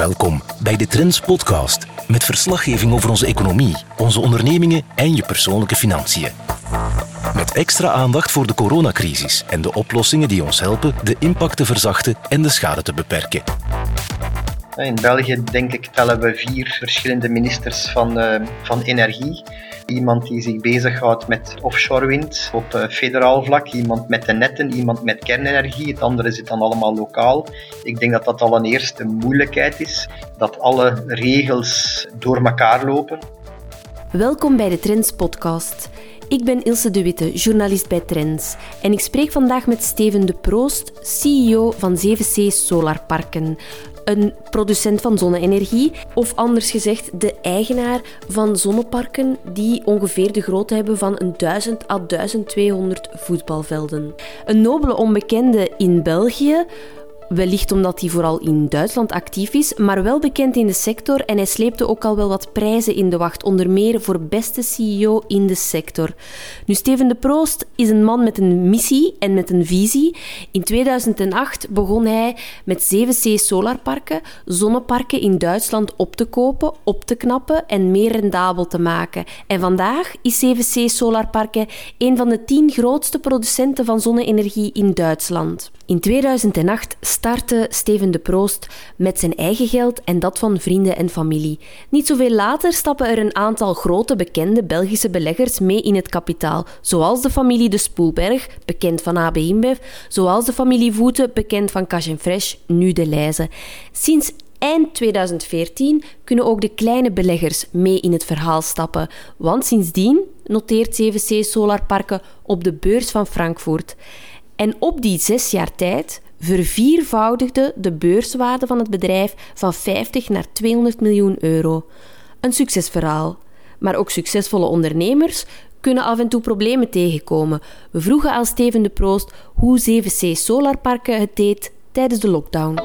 Welkom bij de Trends Podcast met verslaggeving over onze economie, onze ondernemingen en je persoonlijke financiën. Met extra aandacht voor de coronacrisis en de oplossingen die ons helpen de impact te verzachten en de schade te beperken. In België, denk ik, tellen we vier verschillende ministers van, uh, van energie. Iemand die zich bezighoudt met offshore wind op uh, federaal vlak, iemand met de netten, iemand met kernenergie. Het andere zit dan allemaal lokaal. Ik denk dat dat al een eerste moeilijkheid is, dat alle regels door elkaar lopen. Welkom bij de Trends Podcast. Ik ben Ilse de Witte, journalist bij Trends. En ik spreek vandaag met Steven de Proost, CEO van 7C Solarparken een producent van zonne-energie, of anders gezegd de eigenaar van zonneparken die ongeveer de grootte hebben van een 1000 à 1200 voetbalvelden. Een nobele onbekende in België, Wellicht omdat hij vooral in Duitsland actief is, maar wel bekend in de sector en hij sleepte ook al wel wat prijzen in de wacht, onder meer voor beste CEO in de sector. Nu, Steven de Proost is een man met een missie en met een visie. In 2008 begon hij met 7C solarparken, zonneparken in Duitsland op te kopen, op te knappen en meer rendabel te maken. En vandaag is 7C solarparken een van de tien grootste producenten van zonne-energie in Duitsland. In 2008 startte Steven de Proost met zijn eigen geld en dat van vrienden en familie. Niet zoveel later stappen er een aantal grote bekende Belgische beleggers mee in het kapitaal, zoals de familie De Spoelberg, bekend van AB InBev, zoals de familie Voeten, bekend van Cash Fresh, nu de Leize. Sinds eind 2014 kunnen ook de kleine beleggers mee in het verhaal stappen, want sindsdien noteert 7C Solarparken op de beurs van Frankfurt. En op die zes jaar tijd verviervoudigde de beurswaarde van het bedrijf van 50 naar 200 miljoen euro. Een succesverhaal. Maar ook succesvolle ondernemers kunnen af en toe problemen tegenkomen. We vroegen aan Steven de Proost hoe 7C Solarparken het deed tijdens de lockdown.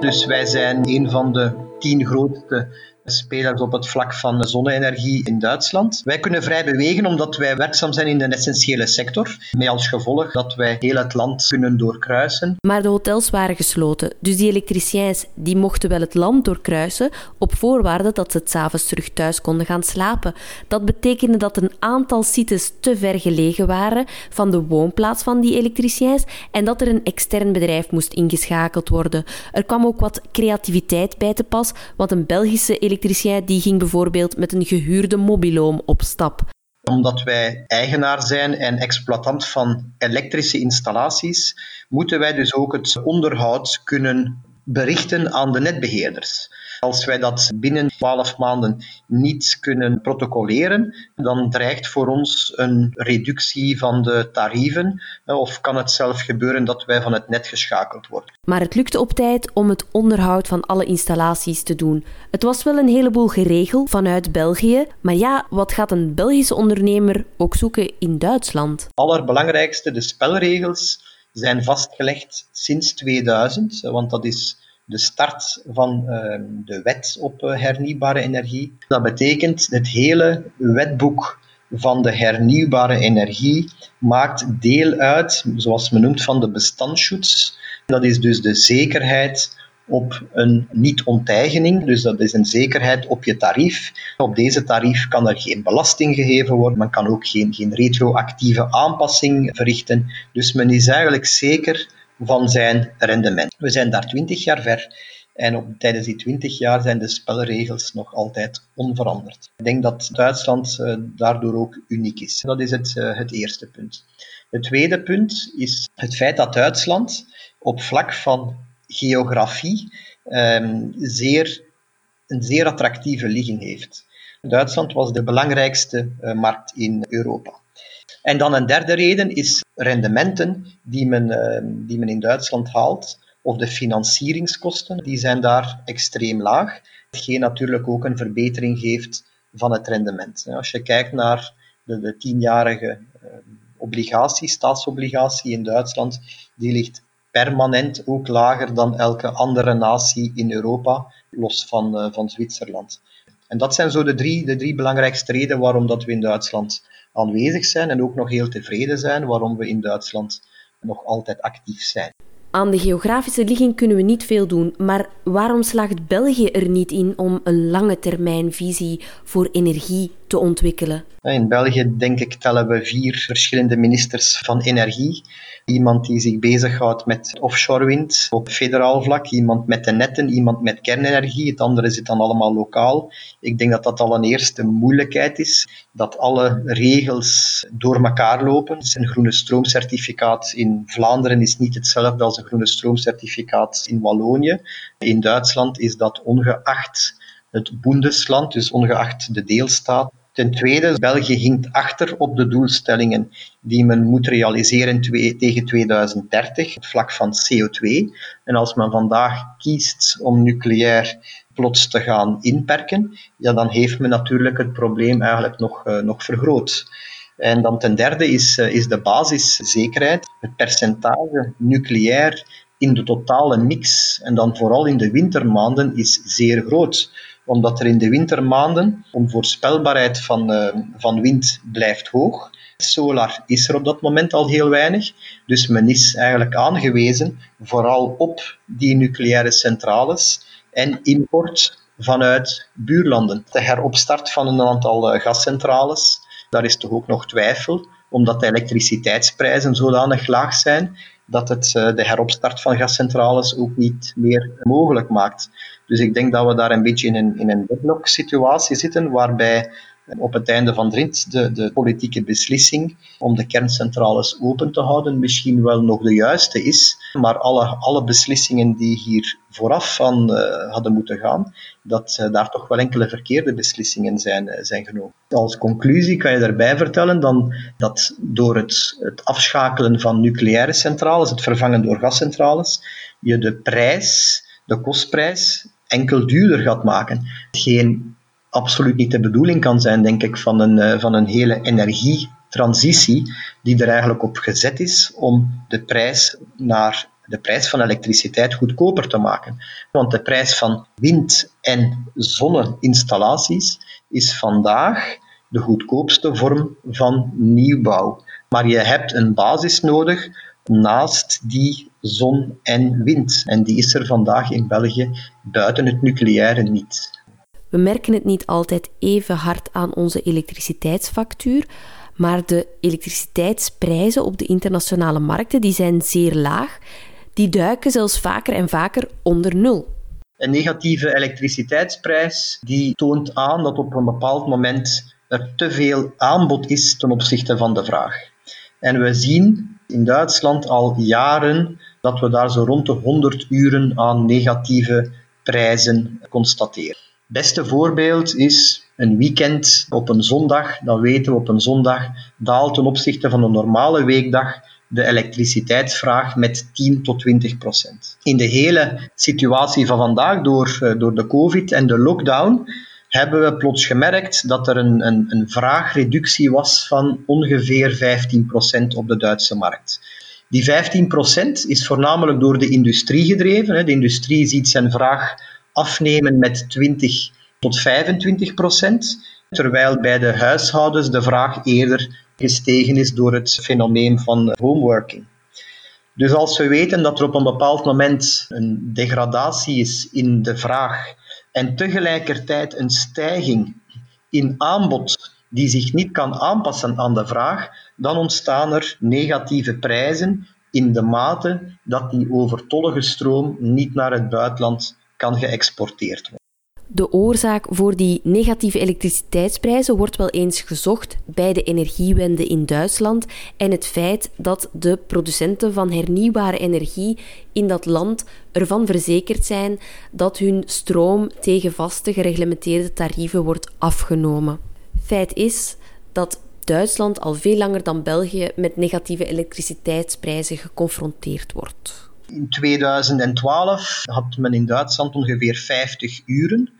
Dus wij zijn een van de tien grootste spelers op het vlak van zonne-energie in Duitsland. Wij kunnen vrij bewegen omdat wij werkzaam zijn in de essentiële sector, met als gevolg dat wij heel het land kunnen doorkruisen. Maar de hotels waren gesloten, dus die elektriciens die mochten wel het land doorkruisen op voorwaarde dat ze het s'avonds terug thuis konden gaan slapen. Dat betekende dat een aantal sites te ver gelegen waren van de woonplaats van die elektriciens en dat er een extern bedrijf moest ingeschakeld worden. Er kwam ook wat creativiteit bij te pas, want een Belgische elektricien die ging bijvoorbeeld met een gehuurde mobiloom op stap. Omdat wij eigenaar zijn en exploitant van elektrische installaties, moeten wij dus ook het onderhoud kunnen berichten aan de netbeheerders. Als wij dat binnen 12 maanden niet kunnen protocoleren, dan dreigt voor ons een reductie van de tarieven. Of kan het zelf gebeuren dat wij van het net geschakeld worden. Maar het lukte op tijd om het onderhoud van alle installaties te doen. Het was wel een heleboel geregeld vanuit België. Maar ja, wat gaat een Belgische ondernemer ook zoeken in Duitsland? Allerbelangrijkste, de spelregels zijn vastgelegd sinds 2000, want dat is de start van ehm, de wet op eh, hernieuwbare energie. Dat betekent het hele wetboek van de hernieuwbare energie maakt deel uit, zoals men noemt, van de bestandsschutz. Dat is dus de zekerheid op een niet-onteigening, dus dat is een zekerheid op je tarief. Op deze tarief kan er geen belasting gegeven worden, men kan ook geen, geen retroactieve aanpassing verrichten. Dus men is eigenlijk zeker van zijn rendement. We zijn daar 20 jaar ver en op, tijdens die 20 jaar zijn de spelregels nog altijd onveranderd. Ik denk dat Duitsland uh, daardoor ook uniek is. Dat is het, uh, het eerste punt. Het tweede punt is het feit dat Duitsland op vlak van geografie um, zeer, een zeer attractieve ligging heeft. Duitsland was de belangrijkste uh, markt in Europa. En dan een derde reden is rendementen die men, ehm, die men in Duitsland haalt, of de financieringskosten, die zijn daar extreem laag. Hetgeen natuurlijk ook een verbetering geeft van het rendement. Als je kijkt naar de, de tienjarige ehm, obligatie, staatsobligatie in Duitsland, die ligt permanent ook lager dan elke andere natie in Europa, los van, uh, van Zwitserland. En dat zijn zo de drie, de drie belangrijkste redenen waarom dat we in Duitsland aanwezig zijn en ook nog heel tevreden zijn waarom we in Duitsland nog altijd actief zijn. Aan de geografische ligging kunnen we niet veel doen, maar waarom slaagt België er niet in om een lange termijn visie voor energie te ontwikkelen? In België, denk ik, tellen we vier verschillende ministers van energie. Iemand die zich bezighoudt met offshore wind op federaal vlak, iemand met de netten, iemand met kernenergie. Het andere zit dan allemaal lokaal. Ik denk dat dat al een eerste moeilijkheid is, dat alle regels door elkaar lopen. Een groene stroomcertificaat in Vlaanderen is niet hetzelfde als een groene stroomcertificaat in Wallonië. In Duitsland is dat ongeacht het Bundesland, dus ongeacht de deelstaat, Ten tweede, België hinkt achter op de doelstellingen die men moet realiseren tegen 2030 op het vlak van CO2. En als men vandaag kiest om nucleair plots te gaan inperken, ja, dan heeft men natuurlijk het probleem eigenlijk nog, uh, nog vergroot. En dan ten derde is, uh, is de basiszekerheid. Het percentage nucleair in de totale mix, en dan vooral in de wintermaanden, is zeer groot omdat er in de wintermaanden onvoorspelbaarheid van, uh, van wind blijft hoog. Solar is er op dat moment al heel weinig, dus men is eigenlijk aangewezen vooral op die nucleaire centrales en import vanuit buurlanden. De heropstart van een aantal eh, gascentrales, daar is toch ook nog twijfel, omdat de elektriciteitsprijzen zodanig laag zijn dat het eh, de heropstart van gascentrales ook niet meer mogelijk maakt. Dus ik denk dat we daar een beetje in een, in een situatie zitten, waarbij op het einde van de rit de, de politieke beslissing om de kerncentrales open te houden misschien wel nog de juiste is, maar alle, alle beslissingen die hier vooraf van uh, hadden moeten gaan, dat uh, daar toch wel enkele verkeerde beslissingen zijn, uh, zijn genomen. Als conclusie kan je daarbij vertellen dan dat door het, het afschakelen van nucleaire centrales, het vervangen door gascentrales, je de prijs, de kostprijs, enkel duurder gaat maken. Geen absoluut niet de bedoeling kan zijn, denk ik, van een, eh, van een hele energietransitie die er eigenlijk op gezet is om de prijs naar de prijs van elektriciteit goedkoper te maken. Want de prijs van wind- en zonneinstallaties is vandaag de goedkoopste vorm van nieuwbouw. Maar je hebt een basis nodig naast die zon en wind. En die is er vandaag in België buiten het nucleaire niet. We merken het niet altijd even hard aan onze elektriciteitsfactuur, maar de elektriciteitsprijzen op de internationale markten die zijn zeer laag. Die duiken zelfs vaker en vaker onder nul. Een negatieve elektriciteitsprijs die toont aan dat op een bepaald moment er te veel aanbod is ten opzichte van de vraag. En we zien in Duitsland al jaren dat we daar zo rond de 100 uren aan negatieve prijzen constateren beste voorbeeld is een weekend op een zondag. Dan weten we op een zondag daalt ten opzichte van een normale weekdag de elektriciteitsvraag met 10 tot 20 procent. In de hele situatie van vandaag, door, eh, door de COVID en de lockdown, hebben we plots gemerkt dat er een, een, een vraagreductie was van ongeveer 15 procent op de Duitse markt. Die 15 procent is voornamelijk door de industrie gedreven. De industrie ziet zijn vraag afnemen met 20 tot 25 procent, terwijl bij de huishoudens de vraag eerder gestegen is door het fenomeen van homeworking. Dus als we weten dat er op een bepaald moment een degradatie is in de vraag en tegelijkertijd een stijging in aanbod die zich niet kan aanpassen aan de vraag, dan ontstaan er negatieve prijzen in de mate dat die overtollige stroom niet naar het buitenland kan geëxporteerd worden. De oorzaak voor die negatieve elektriciteitsprijzen wordt wel eens gezocht bij de energiewende in Duitsland en het feit dat de producenten van hernieuwbare energie in dat land ervan verzekerd zijn dat hun stroom tegen vaste gereglementeerde tarieven wordt afgenomen. Feit is dat Duitsland al veel langer dan België met negatieve elektriciteitsprijzen geconfronteerd wordt. In 2012 had men in Duitsland ongeveer 50 uren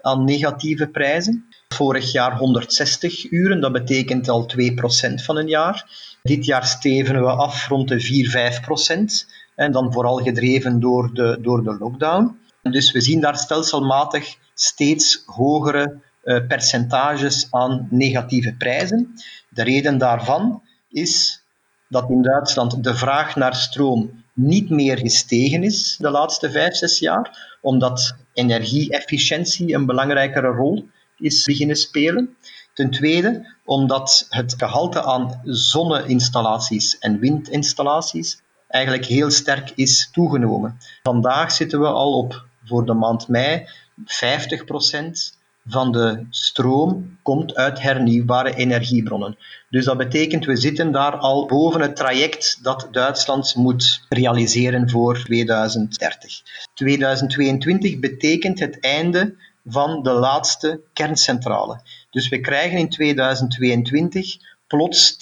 aan negatieve prijzen. Vorig jaar 160 uren, dat betekent al 2% van een jaar. Dit jaar stevenen we af rond de 4-5%. En dan vooral gedreven door de, door de lockdown. Dus we zien daar stelselmatig steeds hogere uh, percentages aan negatieve prijzen. De reden daarvan is dat in Duitsland de vraag naar stroom niet meer gestegen is de laatste vijf, zes jaar, omdat energie-efficiëntie een belangrijkere rol is beginnen spelen. Ten tweede, omdat het gehalte aan zonneinstallaties en windinstallaties eigenlijk heel sterk is toegenomen. Vandaag zitten we al op, voor de maand mei, 50% van de stroom komt uit hernieuwbare energiebronnen. Dus dat betekent, we zitten daar al boven het traject dat Duitsland moet realiseren voor 2030. 2022 betekent het einde van de laatste kerncentrale. Dus we krijgen in 2022 plots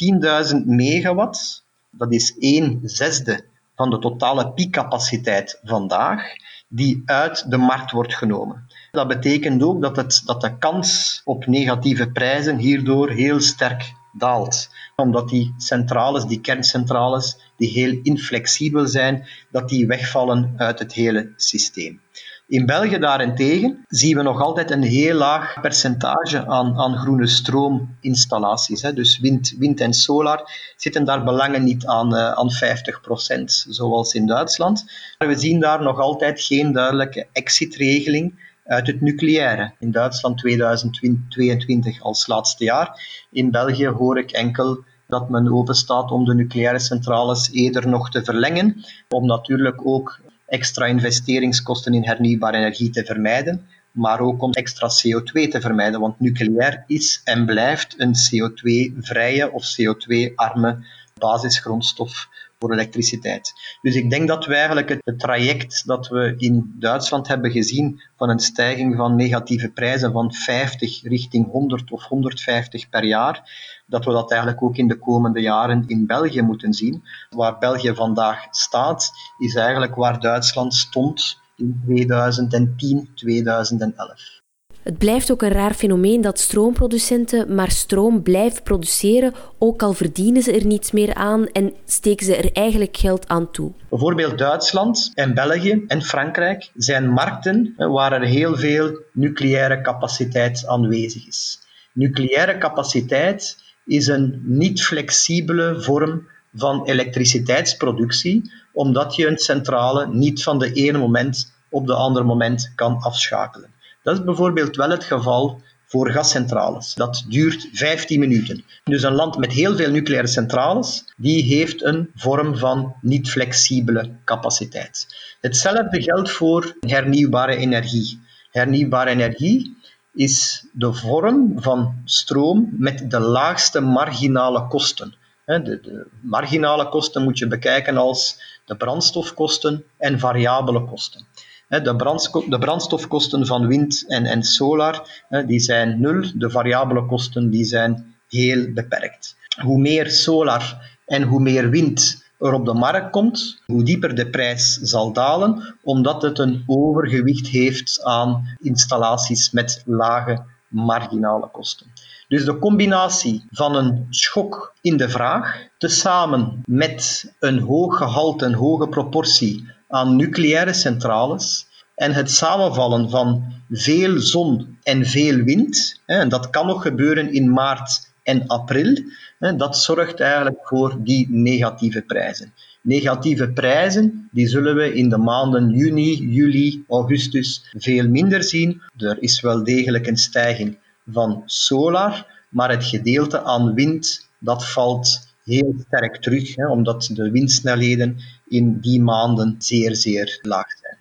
10.000 megawatt, dat is 1 zesde van de totale piekcapaciteit vandaag, die uit de markt wordt genomen. Dat betekent ook dat, het, dat de kans op negatieve prijzen hierdoor heel sterk daalt. Omdat die centrales, die kerncentrales, die heel inflexibel zijn, dat die wegvallen uit het hele systeem. In België daarentegen zien we nog altijd een heel laag percentage aan, aan groene stroominstallaties. Hè. Dus wind, wind en solar zitten daar belangen niet aan, uh, aan 50%, zoals in Duitsland. Maar we zien daar nog altijd geen duidelijke exitregeling uit het nucleaire. In Duitsland 2022 als laatste jaar. In België hoor ik enkel dat men openstaat om de nucleaire centrales eerder nog te verlengen, om natuurlijk ook extra investeringskosten in hernieuwbare energie te vermijden, maar ook om extra CO2 te vermijden, want nucleair is en blijft een CO2-vrije of CO2-arme basisgrondstof elektriciteit. Dus ik denk dat we eigenlijk het, traject dat we in Duitsland hebben gezien van een stijging van negatieve prijzen van 50 richting 100 of 150 per jaar, dat we dat eigenlijk ook in de komende jaren in België moeten zien. Waar België vandaag staat, is eigenlijk waar Duitsland stond in 2010, 2011. Het blijft ook een raar fenomeen dat stroomproducenten maar stroom blijven produceren, ook al verdienen ze er niets meer aan en steken ze er eigenlijk geld aan toe. Bijvoorbeeld Duitsland en België en Frankrijk zijn markten waar er heel veel nucleaire capaciteit aanwezig is. Nucleaire capaciteit is een niet flexibele vorm van elektriciteitsproductie, omdat je een centrale niet van de ene moment op de andere moment kan afschakelen. Dat is bijvoorbeeld wel het geval voor gascentrales. Dat duurt 15 minuten. Dus een land met heel veel nucleaire centrales, die heeft een vorm van niet flexibele capaciteit. Hetzelfde geldt voor hernieuwbare energie. Hernieuwbare energie is de vorm van stroom met de laagste marginale kosten. De, de, marginale kosten moet je bekijken als de brandstofkosten en variabele kosten. De, brandstofkosten van wind en, en solar die zijn nul, de variabele kosten die zijn heel beperkt. Hoe meer solar en hoe meer wind er op de markt komt, hoe dieper de prijs zal dalen, omdat het een overgewicht heeft aan installaties met lage marginale kosten. Dus de combinatie van een schok in de vraag, tezamen met een hoog gehalte, een hoge proportie aan nucleaire centrales en het samenvallen van veel zon en veel wind, en dat kan nog gebeuren in maart en april, dat zorgt eigenlijk voor die negatieve prijzen. Negatieve prijzen die zullen we in de maanden juni, juli, augustus veel minder zien. Er is wel degelijk een stijging van solar, maar het gedeelte aan wind dat valt heel sterk terug, omdat de windsnelheden in die maanden zeer, zeer laag zijn.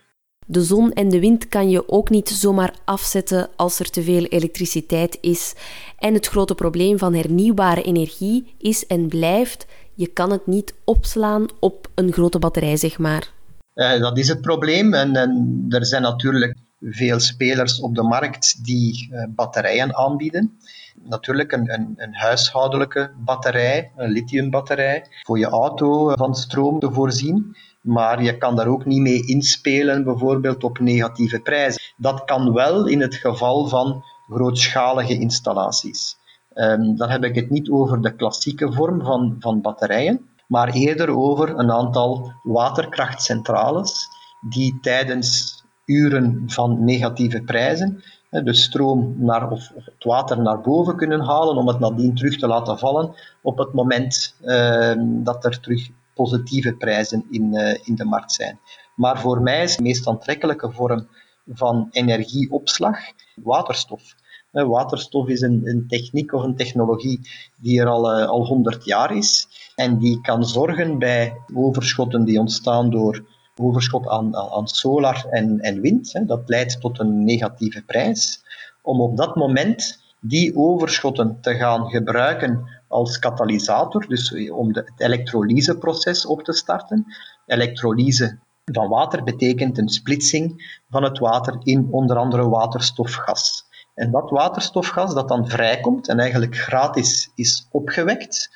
De zon en de wind kan je ook niet zomaar afzetten als er te veel elektriciteit is. En het grote probleem van hernieuwbare energie is en blijft: je kan het niet opslaan op een grote batterij, zeg maar. Uh, dat is het probleem. En, en, er zijn natuurlijk veel spelers op de markt die uh, batterijen aanbieden. Natuurlijk een, een, huishoudelijke batterij, een lithiumbatterij, voor je auto van stroom te voorzien maar je kan daar ook niet mee inspelen, bijvoorbeeld op negatieve prijzen. Dat kan wel in het geval van grootschalige installaties. Um, dan heb ik het niet over de klassieke vorm van, van batterijen, maar eerder over een aantal waterkrachtcentrales die tijdens uren van negatieve prijzen de stroom naar, of het water naar boven kunnen halen om het nadien terug te laten vallen op het moment uh, dat er terug positieve prijzen in, in de markt zijn. Maar voor mij is de meest aantrekkelijke vorm van energieopslag waterstof. Waterstof is een, een, techniek of een technologie die er al, uh, al 100 jaar is en die kan zorgen bij overschotten die ontstaan door overschot aan, aan solar en, en wind. Hè. Dat leidt tot een negatieve prijs. Om op dat moment die overschotten te gaan gebruiken als katalysator, dus om de, het elektrolyseproces op te starten. Elektrolyse van water betekent een splitsing van het water in onder andere waterstofgas. En dat waterstofgas dat dan vrijkomt en eigenlijk gratis is opgewekt,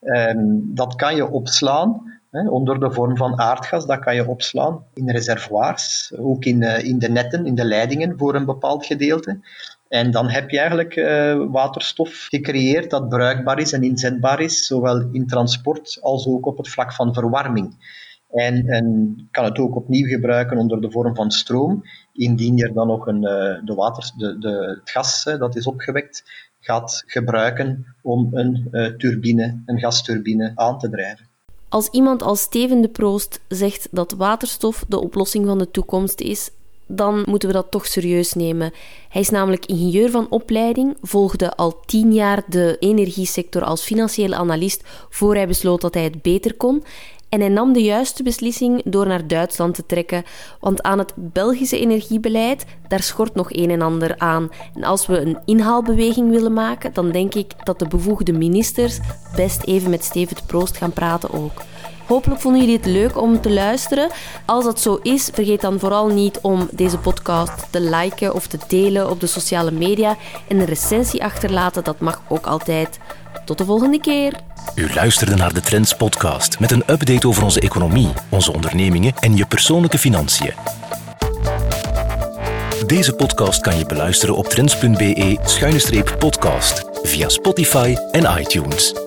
ehm, dat kan je opslaan onder de vorm van aardgas. Dat kan je opslaan in reservoirs, ook in, uh, in de netten, in de leidingen voor een bepaald gedeelte. En dan heb je eigenlijk uh, waterstof gecreëerd dat bruikbaar is en inzetbaar is, zowel in transport als ook op het vlak van verwarming. En, en kan het ook opnieuw gebruiken onder de vorm van stroom, indien je dan nog een, eh, de water, de, de, het gas dat is opgewekt gaat gebruiken om een turbine, een gasturbine aan te drijven. Als iemand als Steven de Proost zegt dat waterstof de oplossing van de toekomst is, dan moeten we dat toch serieus nemen. Hij is namelijk ingenieur van opleiding, volgde al tien jaar de energiesector als financiële analist voor hij besloot dat hij het beter kon. En hij nam de juiste beslissing door naar Duitsland te trekken, want aan het Belgische energiebeleid daar schort nog een en ander aan. En als we een inhaalbeweging willen maken, dan denk ik dat de bevoegde ministers best even met Steven Proost gaan praten ook. Hopelijk vonden jullie het leuk om te luisteren. Als dat zo is, vergeet dan vooral niet om deze podcast te liken of te delen op de sociale media en een recensie achterlaten. Dat mag ook altijd. Tot de volgende keer. U luisterde naar de Trends podcast met een update over onze economie, onze ondernemingen en je persoonlijke financiën. Deze podcast kan je beluisteren op trends.be-podcast via Spotify en iTunes.